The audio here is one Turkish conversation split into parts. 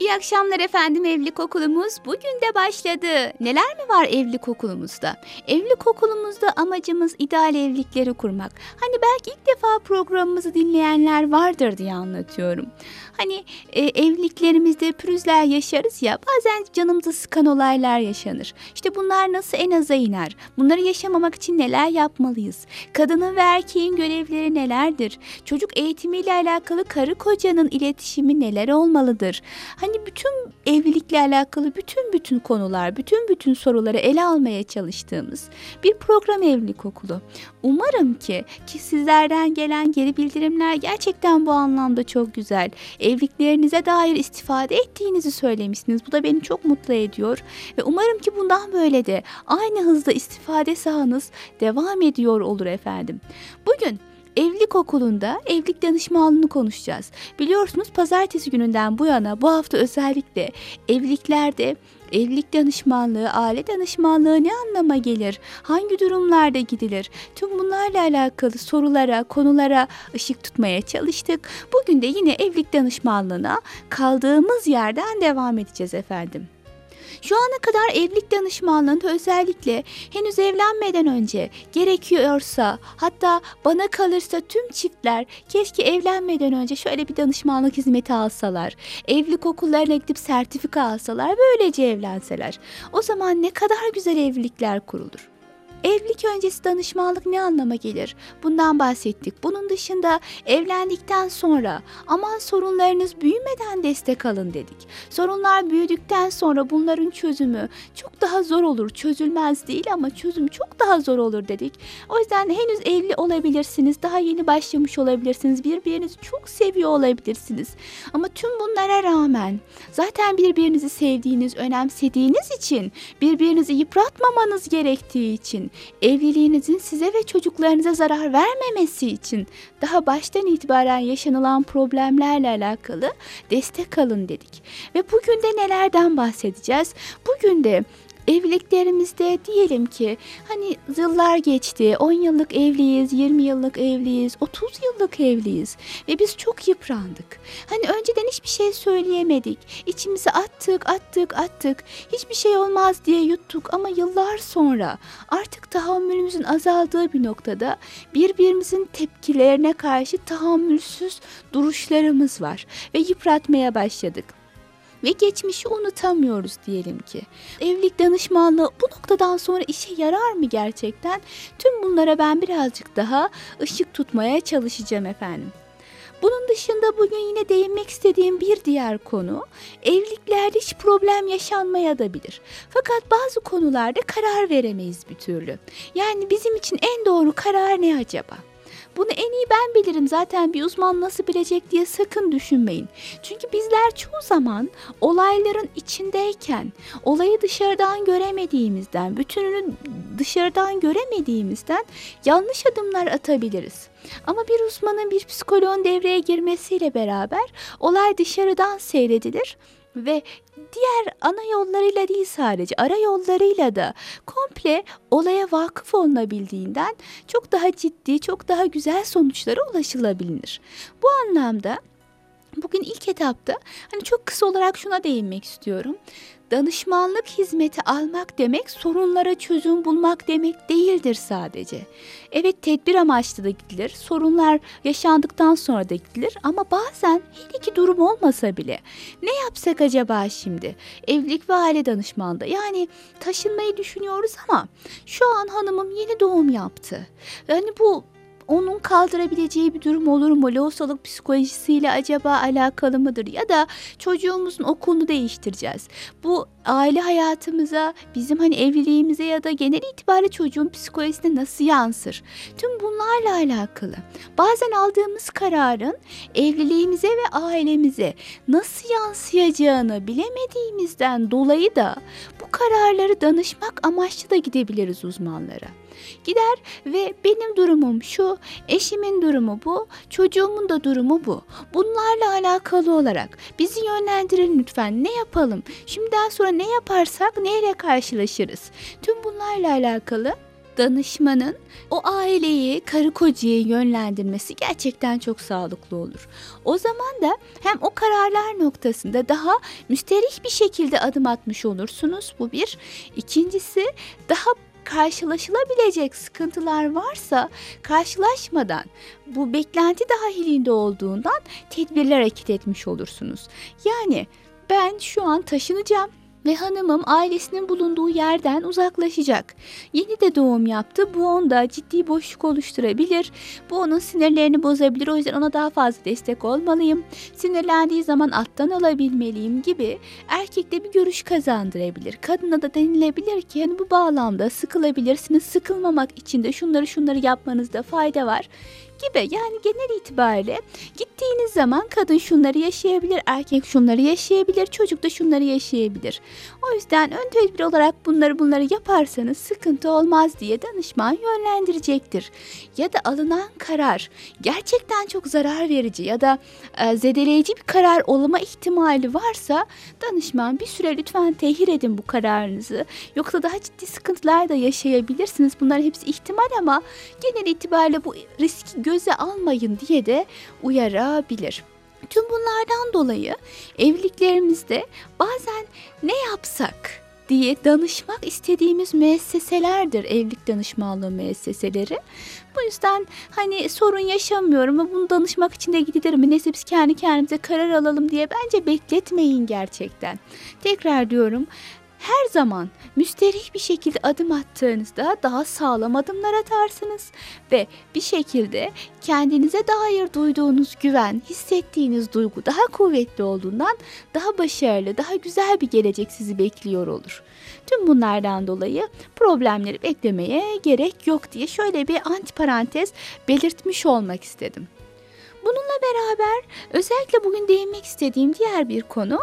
İyi akşamlar efendim evlilik okulumuz bugün de başladı. Neler mi var evlilik okulumuzda? Evlilik okulumuzda amacımız ideal evlilikleri kurmak. Hani belki ilk defa programımızı dinleyenler vardır diye anlatıyorum. Hani e, evliliklerimizde pürüzler yaşarız ya bazen canımızı sıkan olaylar yaşanır. İşte bunlar nasıl en aza iner? Bunları yaşamamak için neler yapmalıyız? Kadının ve erkeğin görevleri nelerdir? Çocuk eğitimiyle alakalı karı kocanın iletişimi neler olmalıdır? Hani bütün evlilikle alakalı bütün bütün konular, bütün bütün soruları ele almaya çalıştığımız bir program evlilik okulu. Umarım ki ki sizlerden gelen geri bildirimler gerçekten bu anlamda çok güzel. Evliliklerinize dair istifade ettiğinizi söylemişsiniz. Bu da beni çok mutlu ediyor ve umarım ki bundan böyle de aynı hızda istifade sahanız devam ediyor olur efendim. Bugün Evlilik okulunda evlilik danışmanlığını konuşacağız. Biliyorsunuz pazartesi gününden bu yana bu hafta özellikle evliliklerde evlilik danışmanlığı, aile danışmanlığı ne anlama gelir? Hangi durumlarda gidilir? Tüm bunlarla alakalı sorulara, konulara ışık tutmaya çalıştık. Bugün de yine evlilik danışmanlığına kaldığımız yerden devam edeceğiz efendim. Şu ana kadar evlilik danışmanlığında özellikle henüz evlenmeden önce gerekiyorsa hatta bana kalırsa tüm çiftler keşke evlenmeden önce şöyle bir danışmanlık hizmeti alsalar. Evlilik okullarına gidip sertifika alsalar böylece evlenseler. O zaman ne kadar güzel evlilikler kurulur. Evlilik öncesi danışmanlık ne anlama gelir? Bundan bahsettik. Bunun dışında evlendikten sonra aman sorunlarınız büyümeden destek alın dedik. Sorunlar büyüdükten sonra bunların çözümü çok daha zor olur. Çözülmez değil ama çözüm çok daha zor olur dedik. O yüzden henüz evli olabilirsiniz. Daha yeni başlamış olabilirsiniz. Birbirinizi çok seviyor olabilirsiniz. Ama tüm bunlara rağmen zaten birbirinizi sevdiğiniz, önemsediğiniz için birbirinizi yıpratmamanız gerektiği için evliliğinizin size ve çocuklarınıza zarar vermemesi için daha baştan itibaren yaşanılan problemlerle alakalı destek alın dedik. Ve bugün de nelerden bahsedeceğiz? Bugün de evliliklerimizde diyelim ki hani yıllar geçti 10 yıllık evliyiz 20 yıllık evliyiz 30 yıllık evliyiz ve biz çok yıprandık. Hani önceden hiçbir şey söyleyemedik. İçimize attık attık attık. Hiçbir şey olmaz diye yuttuk ama yıllar sonra artık tahammülümüzün azaldığı bir noktada birbirimizin tepkilerine karşı tahammülsüz duruşlarımız var ve yıpratmaya başladık ve geçmişi unutamıyoruz diyelim ki. Evlilik danışmanlığı bu noktadan sonra işe yarar mı gerçekten? Tüm bunlara ben birazcık daha ışık tutmaya çalışacağım efendim. Bunun dışında bugün yine değinmek istediğim bir diğer konu evliliklerde hiç problem yaşanmaya da bilir. Fakat bazı konularda karar veremeyiz bir türlü. Yani bizim için en doğru karar ne acaba? Bunu en iyi ben bilirim zaten bir uzman nasıl bilecek diye sakın düşünmeyin. Çünkü bizler çoğu zaman olayların içindeyken olayı dışarıdan göremediğimizden, bütününü dışarıdan göremediğimizden yanlış adımlar atabiliriz. Ama bir uzmanın bir psikoloğun devreye girmesiyle beraber olay dışarıdan seyredilir ve diğer ana yollarıyla değil sadece ara yollarıyla da komple olaya vakıf olunabildiğinden çok daha ciddi, çok daha güzel sonuçlara ulaşılabilir. Bu anlamda bugün ilk etapta hani çok kısa olarak şuna değinmek istiyorum danışmanlık hizmeti almak demek sorunlara çözüm bulmak demek değildir sadece. Evet tedbir amaçlı da gidilir, sorunlar yaşandıktan sonra da gidilir ama bazen her iki durum olmasa bile ne yapsak acaba şimdi? Evlilik ve aile danışmanlığı yani taşınmayı düşünüyoruz ama şu an hanımım yeni doğum yaptı. Yani bu onun kaldırabileceği bir durum olur mu? Lohusalık psikolojisiyle acaba alakalı mıdır? Ya da çocuğumuzun okulunu değiştireceğiz. Bu aile hayatımıza, bizim hani evliliğimize ya da genel itibariyle çocuğun psikolojisine nasıl yansır? Tüm bunlarla alakalı. Bazen aldığımız kararın evliliğimize ve ailemize nasıl yansıyacağını bilemediğimizden dolayı da bu kararları danışmak amaçlı da gidebiliriz uzmanlara. Gider ve benim durumum şu, eşimin durumu bu, çocuğumun da durumu bu. Bunlarla alakalı olarak bizi yönlendirin lütfen. Ne yapalım? Şimdiden sonra ne yaparsak neyle karşılaşırız? Tüm bunlarla alakalı danışmanın o aileyi, karı kocayı yönlendirmesi gerçekten çok sağlıklı olur. O zaman da hem o kararlar noktasında daha müsterih bir şekilde adım atmış olursunuz. Bu bir. İkincisi daha karşılaşılabilecek sıkıntılar varsa karşılaşmadan bu beklenti dahilinde olduğundan tedbirler hareket etmiş olursunuz. Yani ben şu an taşınacağım ve hanımım ailesinin bulunduğu yerden uzaklaşacak. Yeni de doğum yaptı. Bu onda ciddi boşluk oluşturabilir. Bu onun sinirlerini bozabilir. O yüzden ona daha fazla destek olmalıyım. Sinirlendiği zaman alttan alabilmeliyim gibi erkekte bir görüş kazandırabilir. Kadına da denilebilir ki hani bu bağlamda sıkılabilirsiniz. Sıkılmamak için de şunları şunları yapmanızda fayda var gibi yani genel itibariyle gittiğiniz zaman kadın şunları yaşayabilir, erkek şunları yaşayabilir, çocuk da şunları yaşayabilir. O yüzden ön tedbir olarak bunları bunları yaparsanız sıkıntı olmaz diye danışman yönlendirecektir. Ya da alınan karar gerçekten çok zarar verici ya da e, zedeleyici bir karar olma ihtimali varsa danışman bir süre lütfen tehir edin bu kararınızı. Yoksa daha ciddi sıkıntılar da yaşayabilirsiniz. Bunlar hepsi ihtimal ama genel itibariyle bu riski göze almayın diye de uyarabilir. Tüm bunlardan dolayı evliliklerimizde bazen ne yapsak diye danışmak istediğimiz müesseselerdir evlilik danışmanlığı müesseseleri. Bu yüzden hani sorun yaşamıyorum ama bunu danışmak için de gidilir mi? Neyse biz kendi kendimize karar alalım diye bence bekletmeyin gerçekten. Tekrar diyorum her zaman müsterih bir şekilde adım attığınızda daha sağlam adımlar atarsınız ve bir şekilde kendinize dair duyduğunuz güven, hissettiğiniz duygu daha kuvvetli olduğundan daha başarılı, daha güzel bir gelecek sizi bekliyor olur. Tüm bunlardan dolayı problemleri beklemeye gerek yok diye şöyle bir antiparantez belirtmiş olmak istedim. Bununla beraber özellikle bugün değinmek istediğim diğer bir konu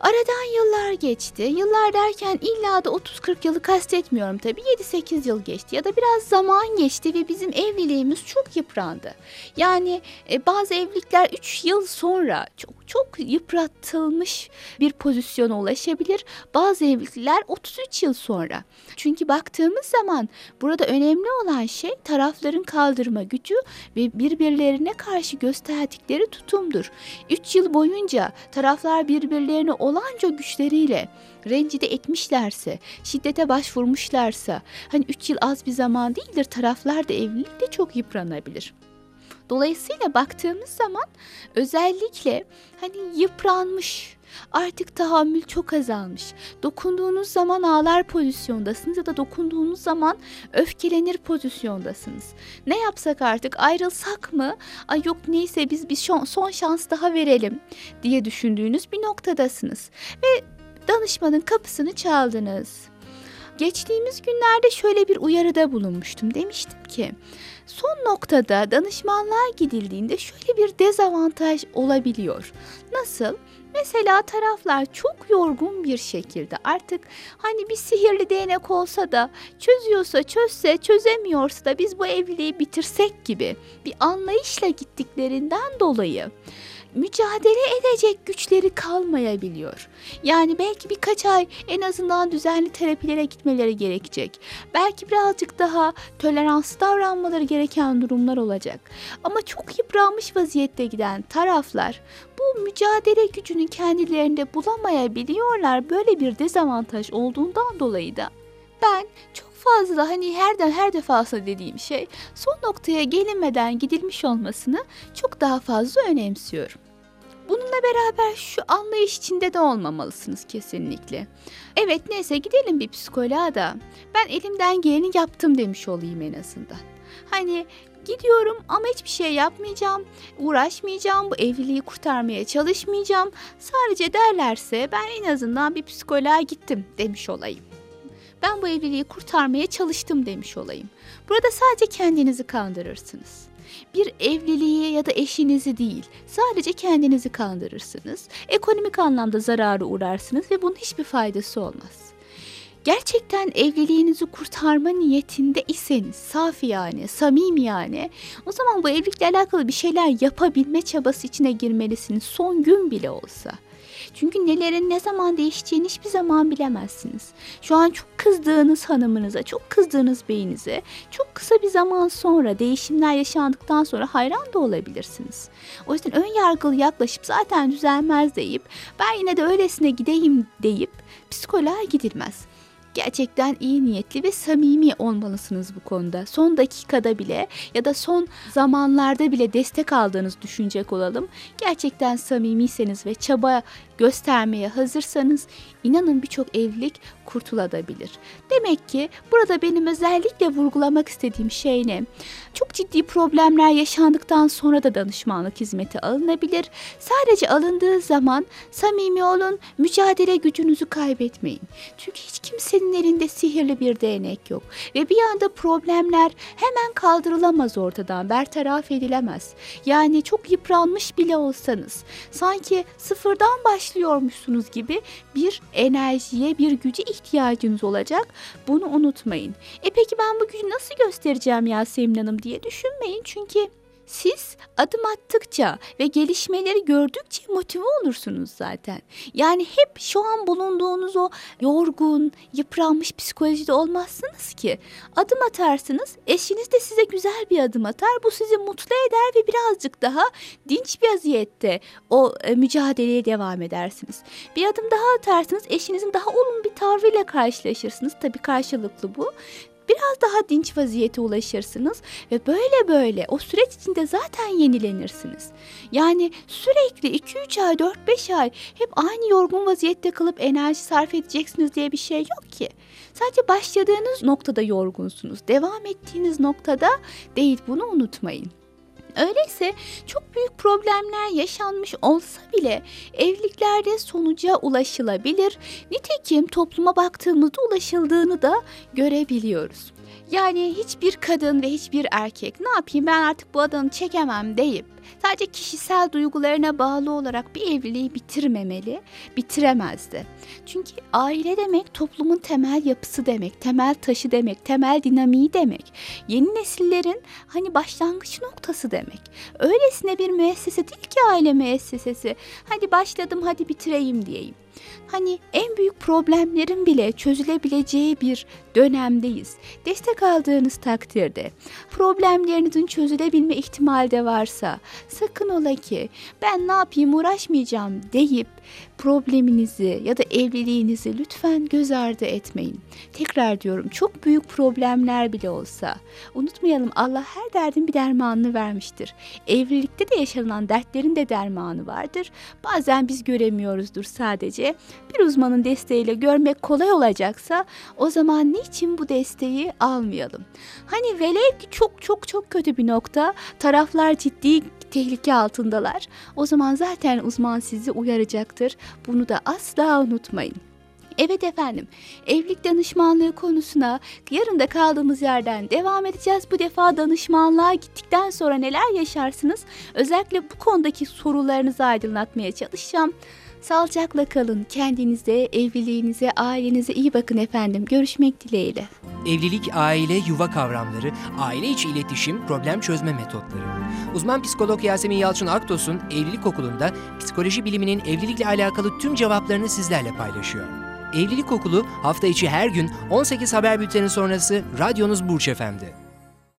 Aradan yıllar geçti. Yıllar derken illa da 30-40 yılı kastetmiyorum tabii. 7-8 yıl geçti ya da biraz zaman geçti ve bizim evliliğimiz çok yıprandı. Yani e, bazı evlilikler 3 yıl sonra çok çok yıpratılmış bir pozisyona ulaşabilir. Bazı evlilikler 33 yıl sonra. Çünkü baktığımız zaman burada önemli olan şey tarafların kaldırma gücü ve birbirlerine karşı gösterdikleri tutumdur. 3 yıl boyunca taraflar birbirlerini olanca güçleriyle rencide etmişlerse, şiddete başvurmuşlarsa, hani 3 yıl az bir zaman değildir taraflar da evlilikte çok yıpranabilir. Dolayısıyla baktığımız zaman özellikle hani yıpranmış, artık tahammül çok azalmış. Dokunduğunuz zaman ağlar pozisyondasınız ya da dokunduğunuz zaman öfkelenir pozisyondasınız. Ne yapsak artık ayrılsak mı? Ay yok neyse biz bir son şans daha verelim diye düşündüğünüz bir noktadasınız. Ve danışmanın kapısını çaldınız. Geçtiğimiz günlerde şöyle bir uyarıda bulunmuştum. Demiştim ki son noktada danışmanlığa gidildiğinde şöyle bir dezavantaj olabiliyor. Nasıl? Mesela taraflar çok yorgun bir şekilde artık hani bir sihirli değnek olsa da çözüyorsa çözse çözemiyorsa da biz bu evliliği bitirsek gibi bir anlayışla gittiklerinden dolayı mücadele edecek güçleri kalmayabiliyor. Yani belki birkaç ay en azından düzenli terapilere gitmeleri gerekecek. Belki birazcık daha toleranslı davranmaları gereken durumlar olacak. Ama çok yıpranmış vaziyette giden taraflar bu mücadele gücünü kendilerinde bulamayabiliyorlar. Böyle bir dezavantaj olduğundan dolayı da ben çok fazla hani her de her defasında dediğim şey son noktaya gelinmeden gidilmiş olmasını çok daha fazla önemsiyorum. Bununla beraber şu anlayış içinde de olmamalısınız kesinlikle. Evet neyse gidelim bir psikoloğa da ben elimden geleni yaptım demiş olayım en azından. Hani gidiyorum ama hiçbir şey yapmayacağım, uğraşmayacağım, bu evliliği kurtarmaya çalışmayacağım. Sadece derlerse ben en azından bir psikoloğa gittim demiş olayım. Ben bu evliliği kurtarmaya çalıştım demiş olayım. Burada sadece kendinizi kandırırsınız. Bir evliliği ya da eşinizi değil, sadece kendinizi kandırırsınız. Ekonomik anlamda zararı uğrarsınız ve bunun hiçbir faydası olmaz. Gerçekten evliliğinizi kurtarma niyetinde iseniz, safi yani, samimi yani, o zaman bu evlilikle alakalı bir şeyler yapabilme çabası içine girmelisiniz. Son gün bile olsa. Çünkü nelerin ne zaman değişeceğini hiçbir zaman bilemezsiniz. Şu an çok kızdığınız hanımınıza, çok kızdığınız beyinize çok kısa bir zaman sonra değişimler yaşandıktan sonra hayran da olabilirsiniz. O yüzden ön yargılı yaklaşıp zaten düzelmez deyip ben yine de öylesine gideyim deyip psikoloğa gidilmez. Gerçekten iyi niyetli ve samimi olmalısınız bu konuda. Son dakikada bile ya da son zamanlarda bile destek aldığınız düşünecek olalım. Gerçekten samimiyseniz ve çaba göstermeye hazırsanız inanın birçok evlilik kurtulabilir. Demek ki burada benim özellikle vurgulamak istediğim şey ne? Çok ciddi problemler yaşandıktan sonra da danışmanlık hizmeti alınabilir. Sadece alındığı zaman samimi olun, mücadele gücünüzü kaybetmeyin. Çünkü hiç kimsenin elinde sihirli bir değnek yok ve bir anda problemler hemen kaldırılamaz ortadan, bertaraf edilemez. Yani çok yıpranmış bile olsanız, sanki sıfırdan başlıyormuşsunuz gibi bir enerjiye, bir güce ihtiyacınız olacak. Bunu unutmayın. E peki ben bu gücü nasıl göstereceğim Yasemin Hanım diye düşünmeyin. Çünkü siz adım attıkça ve gelişmeleri gördükçe motive olursunuz zaten. Yani hep şu an bulunduğunuz o yorgun, yıpranmış psikolojide olmazsınız ki. Adım atarsınız, eşiniz de size güzel bir adım atar. Bu sizi mutlu eder ve birazcık daha dinç bir vaziyette o e, mücadeleye devam edersiniz. Bir adım daha atarsınız, eşinizin daha olumlu bir tavrıyla karşılaşırsınız. Tabii karşılıklı bu biraz daha dinç vaziyete ulaşırsınız ve böyle böyle o süreç içinde zaten yenilenirsiniz. Yani sürekli 2-3 ay, 4-5 ay hep aynı yorgun vaziyette kalıp enerji sarf edeceksiniz diye bir şey yok ki. Sadece başladığınız noktada yorgunsunuz. Devam ettiğiniz noktada değil bunu unutmayın. Öyleyse çok büyük problemler yaşanmış olsa bile evliliklerde sonuca ulaşılabilir. Nitekim topluma baktığımızda ulaşıldığını da görebiliyoruz. Yani hiçbir kadın ve hiçbir erkek ne yapayım ben artık bu adamı çekemem deyip sadece kişisel duygularına bağlı olarak bir evliliği bitirmemeli, bitiremezdi. Çünkü aile demek toplumun temel yapısı demek, temel taşı demek, temel dinamiği demek. Yeni nesillerin hani başlangıç noktası demek. Öylesine bir müessese değil ki aile müessesesi. Hadi başladım hadi bitireyim diyeyim. Hani en büyük problemlerin bile çözülebileceği bir dönemdeyiz. Destek aldığınız takdirde problemlerinizin çözülebilme ihtimali de varsa sakın ola ki ben ne yapayım uğraşmayacağım deyip probleminizi ya da evliliğinizi lütfen göz ardı etmeyin. Tekrar diyorum çok büyük problemler bile olsa unutmayalım Allah her derdin bir dermanını vermiştir. Evlilikte de yaşanılan dertlerin de dermanı vardır. Bazen biz göremiyoruzdur sadece. Bir uzmanın desteğiyle görmek kolay olacaksa o zaman niçin bu desteği almayalım? Hani velev ki çok çok çok kötü bir nokta taraflar ciddi tehlike altındalar. O zaman zaten uzman sizi uyaracaktır. Bunu da asla unutmayın. Evet efendim, evlilik danışmanlığı konusuna yarın da kaldığımız yerden devam edeceğiz. Bu defa danışmanlığa gittikten sonra neler yaşarsınız? Özellikle bu konudaki sorularınızı aydınlatmaya çalışacağım. Sağlıcakla kalın. Kendinize, evliliğinize, ailenize iyi bakın efendim. Görüşmek dileğiyle. Evlilik, aile, yuva kavramları, aile içi iletişim, problem çözme metotları. Uzman psikolog Yasemin Yalçın Aktos'un Evlilik Okulu'nda psikoloji biliminin evlilikle alakalı tüm cevaplarını sizlerle paylaşıyor. Evlilik Okulu hafta içi her gün 18 haber bülteni sonrası radyonuz Burç Efendi.